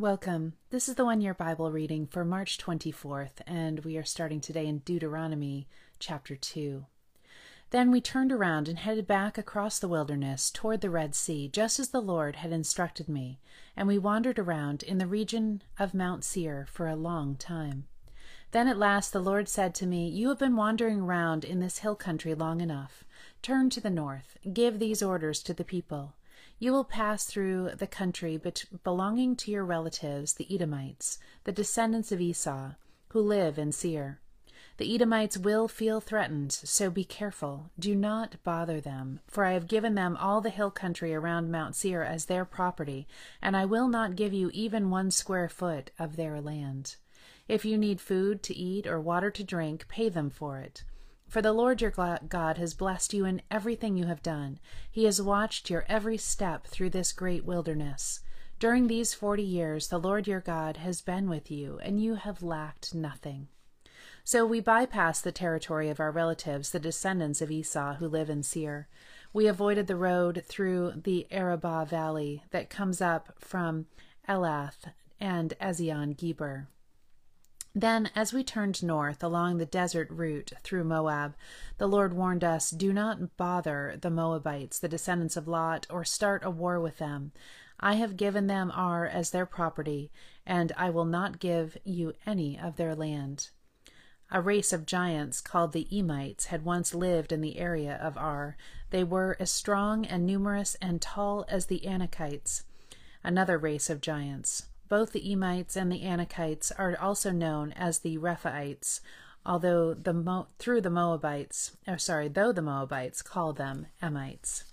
Welcome. This is the one year Bible reading for March 24th, and we are starting today in Deuteronomy chapter 2. Then we turned around and headed back across the wilderness toward the Red Sea, just as the Lord had instructed me, and we wandered around in the region of Mount Seir for a long time. Then at last the Lord said to me, You have been wandering around in this hill country long enough. Turn to the north. Give these orders to the people. You will pass through the country belonging to your relatives, the Edomites, the descendants of Esau, who live in Seir. The Edomites will feel threatened, so be careful. Do not bother them, for I have given them all the hill country around Mount Seir as their property, and I will not give you even one square foot of their land. If you need food to eat or water to drink, pay them for it. For the Lord your God has blessed you in everything you have done. He has watched your every step through this great wilderness. During these forty years, the Lord your God has been with you, and you have lacked nothing. So we bypassed the territory of our relatives, the descendants of Esau who live in Seir. We avoided the road through the Arabah valley that comes up from Elath and Ezion Geber. Then, as we turned north along the desert route through Moab, the Lord warned us do not bother the Moabites, the descendants of Lot, or start a war with them. I have given them Ar as their property, and I will not give you any of their land. A race of giants called the Emites had once lived in the area of Ar. They were as strong and numerous and tall as the Anakites, another race of giants. Both the Emites and the Anakites are also known as the Rephaites, although the Mo- through the Moabites, or sorry, though the Moabites call them Emites.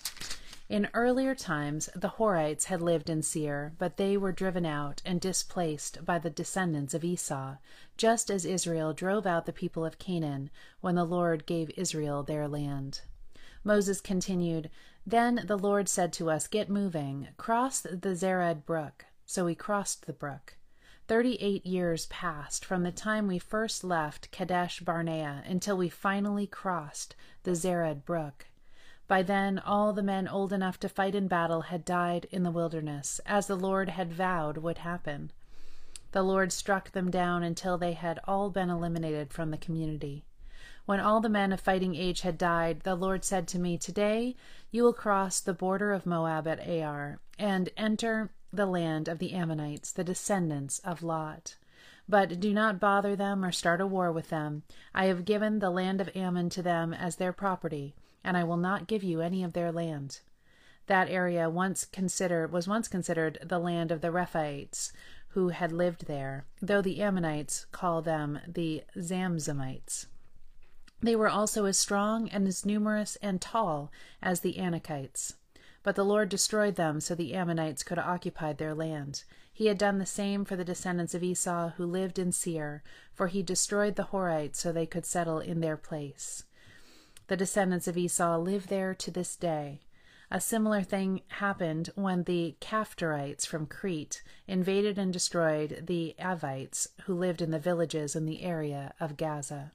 In earlier times, the Horites had lived in Seir, but they were driven out and displaced by the descendants of Esau, just as Israel drove out the people of Canaan when the Lord gave Israel their land. Moses continued, Then the Lord said to us, Get moving, cross the Zered brook. So we crossed the brook. Thirty eight years passed from the time we first left Kadesh Barnea until we finally crossed the Zered brook. By then, all the men old enough to fight in battle had died in the wilderness, as the Lord had vowed would happen. The Lord struck them down until they had all been eliminated from the community. When all the men of fighting age had died, the Lord said to me, Today you will cross the border of Moab at Ar, and enter the land of the Ammonites, the descendants of Lot. But do not bother them or start a war with them. I have given the land of Ammon to them as their property, and I will not give you any of their land. That area once considered was once considered the land of the Rephaites, who had lived there, though the Ammonites call them the Zamzummites. They were also as strong and as numerous and tall as the Anakites. But the Lord destroyed them so the Ammonites could occupy their land. He had done the same for the descendants of Esau who lived in Seir, for he destroyed the Horites so they could settle in their place. The descendants of Esau live there to this day. A similar thing happened when the Caphtorites from Crete invaded and destroyed the Avites who lived in the villages in the area of Gaza.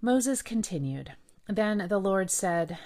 Moses continued. Then the Lord said,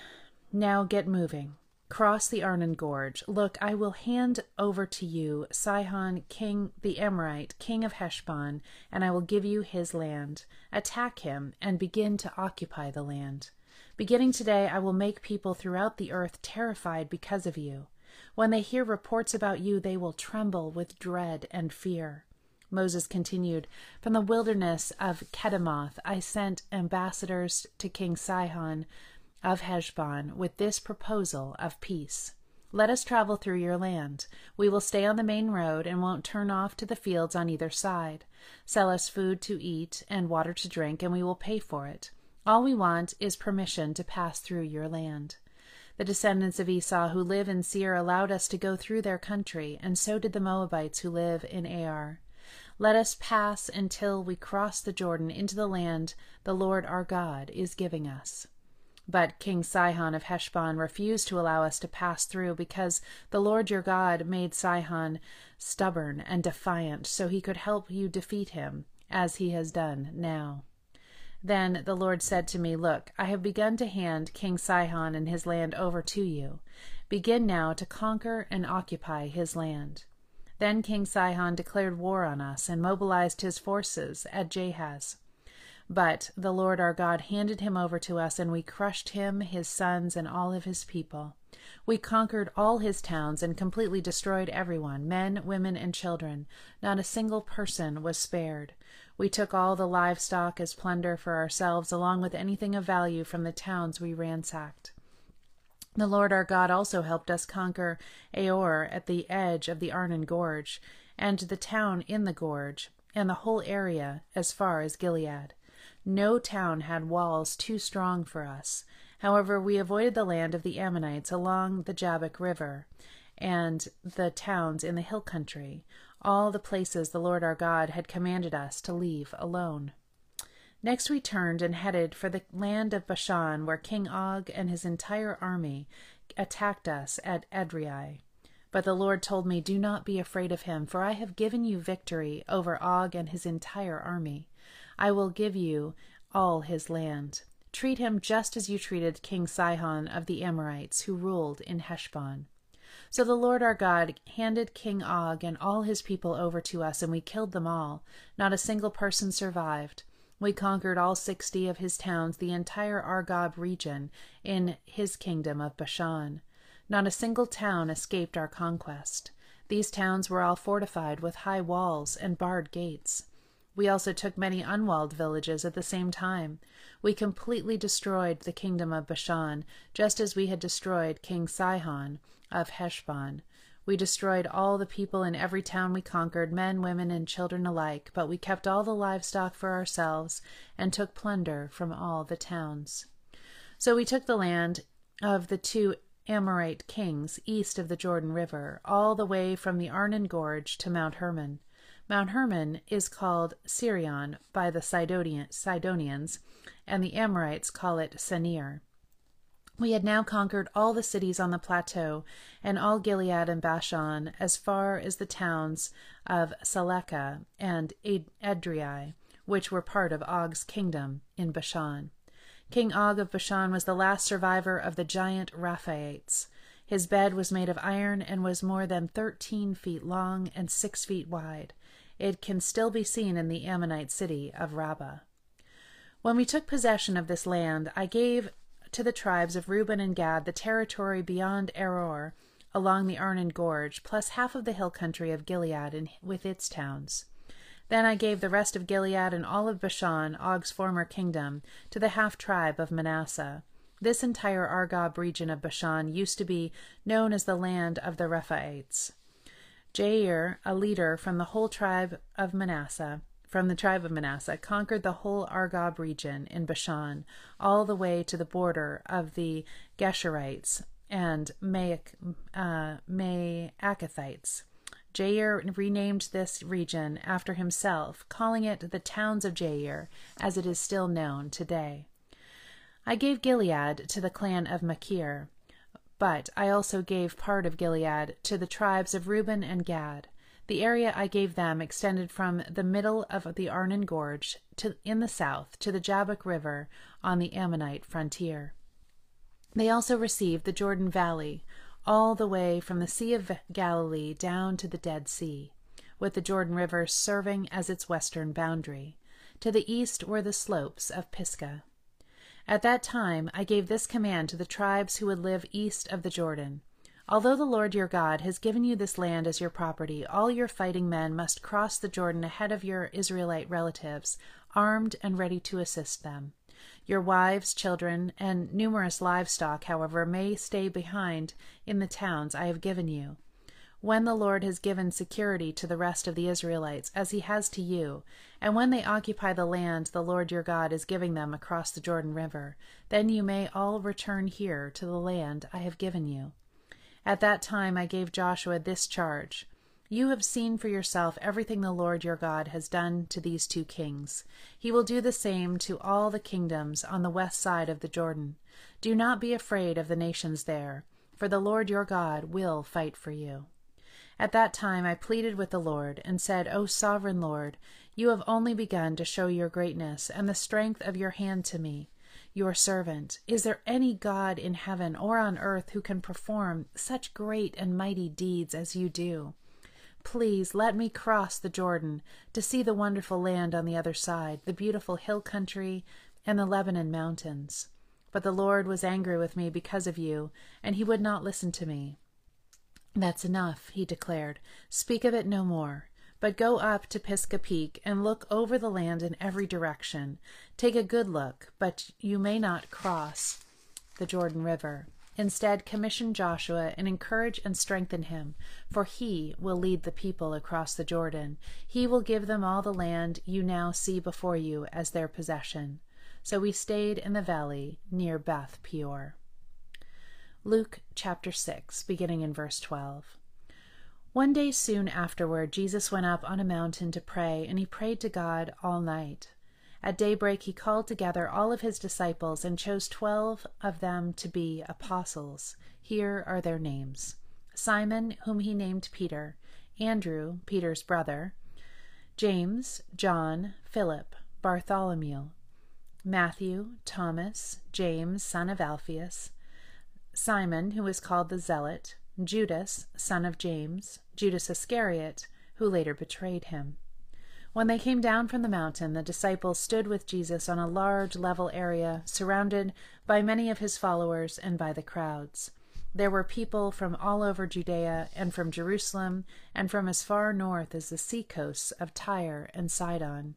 now get moving. Cross the Arnon Gorge. Look, I will hand over to you Sihon, king the Amorite, king of Heshbon, and I will give you his land. Attack him and begin to occupy the land. Beginning today, I will make people throughout the earth terrified because of you. When they hear reports about you, they will tremble with dread and fear. Moses continued, From the wilderness of Kedemoth I sent ambassadors to King Sihon of Heshbon with this proposal of peace. Let us travel through your land. We will stay on the main road and won't turn off to the fields on either side. Sell us food to eat and water to drink, and we will pay for it. All we want is permission to pass through your land. The descendants of Esau who live in Seir allowed us to go through their country, and so did the Moabites who live in Ar. Let us pass until we cross the Jordan into the land the Lord our God is giving us. But King Sihon of Heshbon refused to allow us to pass through because the Lord your God made Sihon stubborn and defiant so he could help you defeat him, as he has done now. Then the Lord said to me, Look, I have begun to hand King Sihon and his land over to you. Begin now to conquer and occupy his land. Then King Sihon declared war on us and mobilized his forces at Jahaz. But the Lord our God handed him over to us, and we crushed him, his sons, and all of his people. We conquered all his towns and completely destroyed everyone men, women, and children. Not a single person was spared. We took all the livestock as plunder for ourselves, along with anything of value from the towns we ransacked. The Lord our God also helped us conquer Aroer at the edge of the Arnon Gorge, and the town in the gorge, and the whole area as far as Gilead. No town had walls too strong for us. However, we avoided the land of the Ammonites along the Jabbok River, and the towns in the hill country, all the places the Lord our God had commanded us to leave alone. Next we turned and headed for the land of Bashan, where King Og and his entire army attacked us at Edrei. But the Lord told me, Do not be afraid of him, for I have given you victory over Og and his entire army. I will give you all his land. Treat him just as you treated King Sihon of the Amorites, who ruled in Heshbon. So the Lord our God handed King Og and all his people over to us, and we killed them all. Not a single person survived. We conquered all sixty of his towns, the entire Argob region, in his kingdom of Bashan. Not a single town escaped our conquest. These towns were all fortified with high walls and barred gates. We also took many unwalled villages at the same time. We completely destroyed the kingdom of Bashan, just as we had destroyed King Sihon of Heshbon. We destroyed all the people in every town we conquered, men, women, and children alike, but we kept all the livestock for ourselves and took plunder from all the towns. So we took the land of the two Amorite kings east of the Jordan River, all the way from the Arnon Gorge to Mount Hermon. Mount Hermon is called Sirion by the Sidonians, and the Amorites call it Senir. We had now conquered all the cities on the plateau, and all Gilead and Bashan, as far as the towns of Salecah and Edrei, which were part of Og's kingdom in Bashan. King Og of Bashan was the last survivor of the giant Rephaites. His bed was made of iron and was more than thirteen feet long and six feet wide. It can still be seen in the Ammonite city of Rabbah. When we took possession of this land, I gave to the tribes of Reuben and Gad the territory beyond Aroer along the Arnon Gorge, plus half of the hill country of Gilead and with its towns. Then I gave the rest of Gilead and all of Bashan, Og's former kingdom, to the half tribe of Manasseh. This entire Argob region of Bashan used to be known as the land of the Rephaites. Jair, a leader from the whole tribe of Manasseh, from the tribe of Manasseh, conquered the whole Argob region in Bashan, all the way to the border of the Geshurites and uh, Maacathites. Jair renamed this region after himself, calling it the towns of Jair, as it is still known today. I gave Gilead to the clan of Machir, but I also gave part of Gilead to the tribes of Reuben and Gad. The area I gave them extended from the middle of the Arnon Gorge to, in the south to the Jabbok River on the Ammonite frontier. They also received the Jordan Valley, all the way from the Sea of Galilee down to the Dead Sea, with the Jordan River serving as its western boundary. To the east were the slopes of Pisgah. At that time I gave this command to the tribes who would live east of the Jordan Although the Lord your God has given you this land as your property, all your fighting men must cross the Jordan ahead of your Israelite relatives, armed and ready to assist them. Your wives, children, and numerous livestock, however, may stay behind in the towns I have given you. When the Lord has given security to the rest of the Israelites, as he has to you, and when they occupy the land the Lord your God is giving them across the Jordan River, then you may all return here to the land I have given you. At that time I gave Joshua this charge You have seen for yourself everything the Lord your God has done to these two kings. He will do the same to all the kingdoms on the west side of the Jordan. Do not be afraid of the nations there, for the Lord your God will fight for you. At that time I pleaded with the Lord, and said, O sovereign Lord, you have only begun to show your greatness and the strength of your hand to me, your servant. Is there any God in heaven or on earth who can perform such great and mighty deeds as you do? Please let me cross the Jordan to see the wonderful land on the other side, the beautiful hill country and the Lebanon mountains. But the Lord was angry with me because of you, and he would not listen to me. That's enough, he declared. Speak of it no more. But go up to Pisgah Peak and look over the land in every direction. Take a good look, but you may not cross the Jordan River. Instead, commission Joshua and encourage and strengthen him, for he will lead the people across the Jordan. He will give them all the land you now see before you as their possession. So we stayed in the valley near Beth Peor. Luke chapter 6, beginning in verse 12. One day soon afterward, Jesus went up on a mountain to pray, and he prayed to God all night. At daybreak he called together all of his disciples and chose twelve of them to be apostles. Here are their names Simon, whom he named Peter, Andrew, Peter's brother, James, John, Philip, Bartholomew, Matthew, Thomas, James, son of Alphaeus, Simon, who was called the Zealot, Judas, son of James, Judas Iscariot, who later betrayed him. When they came down from the mountain, the disciples stood with Jesus on a large level area, surrounded by many of his followers and by the crowds. There were people from all over Judea and from Jerusalem and from as far north as the seacoasts of Tyre and Sidon.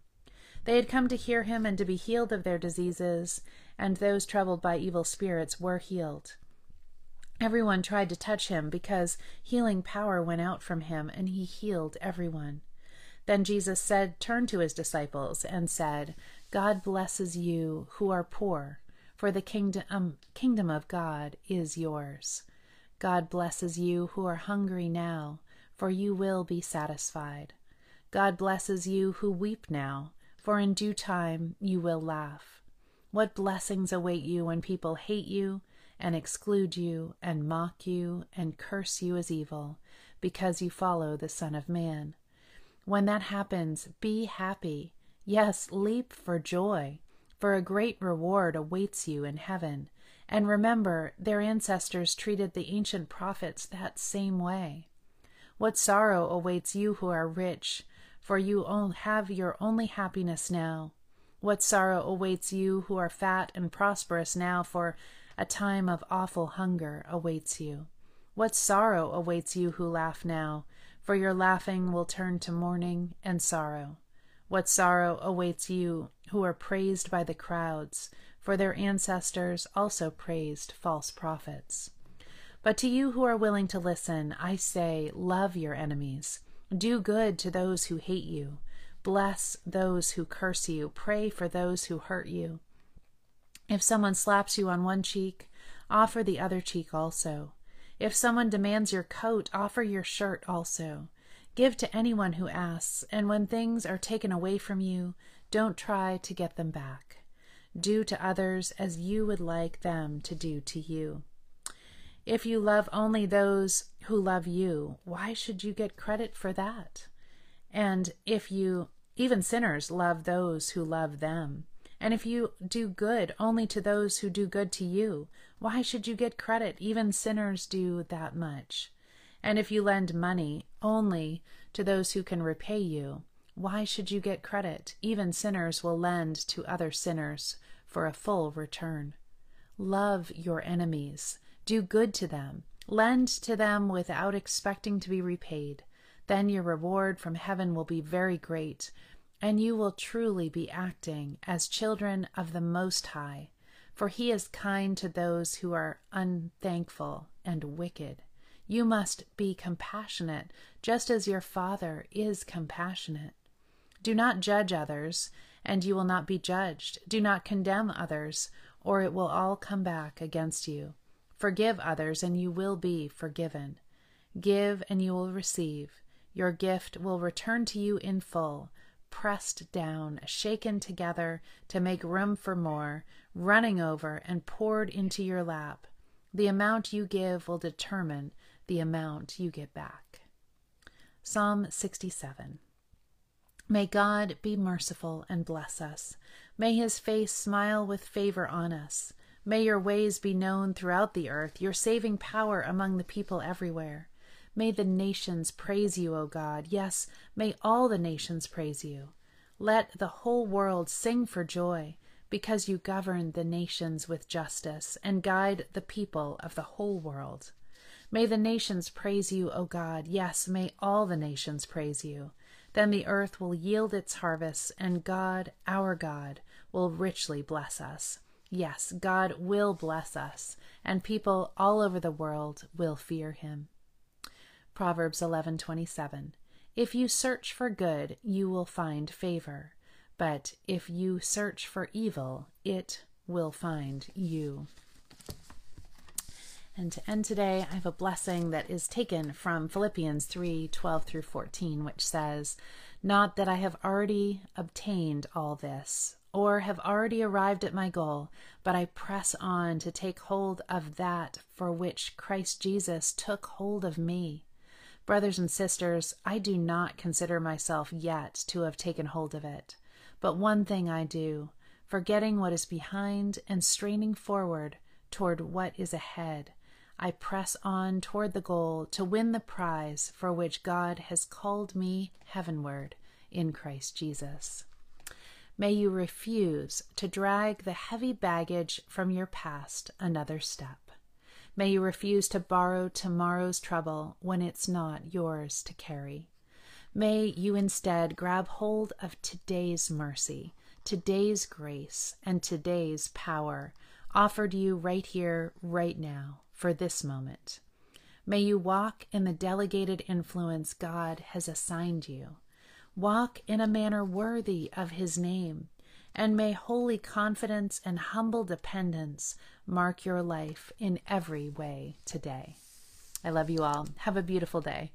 They had come to hear him and to be healed of their diseases, and those troubled by evil spirits were healed. Everyone tried to touch him because healing power went out from him, and he healed everyone. Then Jesus said, turned to his disciples and said, God blesses you who are poor, for the kingdom, um, kingdom of God is yours. God blesses you who are hungry now, for you will be satisfied. God blesses you who weep now, for in due time you will laugh. What blessings await you when people hate you and exclude you and mock you and curse you as evil because you follow the Son of Man. When that happens, be happy. Yes, leap for joy, for a great reward awaits you in heaven. And remember, their ancestors treated the ancient prophets that same way. What sorrow awaits you who are rich, for you have your only happiness now. What sorrow awaits you who are fat and prosperous now, for a time of awful hunger awaits you. What sorrow awaits you who laugh now, for your laughing will turn to mourning and sorrow. What sorrow awaits you who are praised by the crowds, for their ancestors also praised false prophets. But to you who are willing to listen, I say, love your enemies. Do good to those who hate you. Bless those who curse you. Pray for those who hurt you. If someone slaps you on one cheek, offer the other cheek also. If someone demands your coat, offer your shirt also. Give to anyone who asks, and when things are taken away from you, don't try to get them back. Do to others as you would like them to do to you. If you love only those who love you, why should you get credit for that? And if you, even sinners, love those who love them, and if you do good only to those who do good to you, why should you get credit? Even sinners do that much. And if you lend money only to those who can repay you, why should you get credit? Even sinners will lend to other sinners for a full return. Love your enemies. Do good to them. Lend to them without expecting to be repaid. Then your reward from heaven will be very great, and you will truly be acting as children of the Most High, for He is kind to those who are unthankful and wicked. You must be compassionate, just as your Father is compassionate. Do not judge others, and you will not be judged. Do not condemn others, or it will all come back against you. Forgive others, and you will be forgiven. Give, and you will receive. Your gift will return to you in full, pressed down, shaken together to make room for more, running over and poured into your lap. The amount you give will determine the amount you get back. Psalm 67 May God be merciful and bless us. May his face smile with favor on us. May your ways be known throughout the earth, your saving power among the people everywhere. May the nations praise you, O God. Yes, may all the nations praise you. Let the whole world sing for joy, because you govern the nations with justice and guide the people of the whole world. May the nations praise you, O God. Yes, may all the nations praise you. Then the earth will yield its harvest, and God, our God, will richly bless us. Yes, God will bless us, and people all over the world will fear him. Proverbs 11:27 If you search for good, you will find favor, but if you search for evil, it will find you. And to end today, I have a blessing that is taken from Philippians 3 12 through 14, which says, Not that I have already obtained all this, or have already arrived at my goal, but I press on to take hold of that for which Christ Jesus took hold of me. Brothers and sisters, I do not consider myself yet to have taken hold of it. But one thing I do, forgetting what is behind and straining forward toward what is ahead. I press on toward the goal to win the prize for which God has called me heavenward in Christ Jesus. May you refuse to drag the heavy baggage from your past another step. May you refuse to borrow tomorrow's trouble when it's not yours to carry. May you instead grab hold of today's mercy, today's grace, and today's power offered you right here, right now for this moment. May you walk in the delegated influence God has assigned you. Walk in a manner worthy of His name, and may holy confidence and humble dependence mark your life in every way today. I love you all. Have a beautiful day.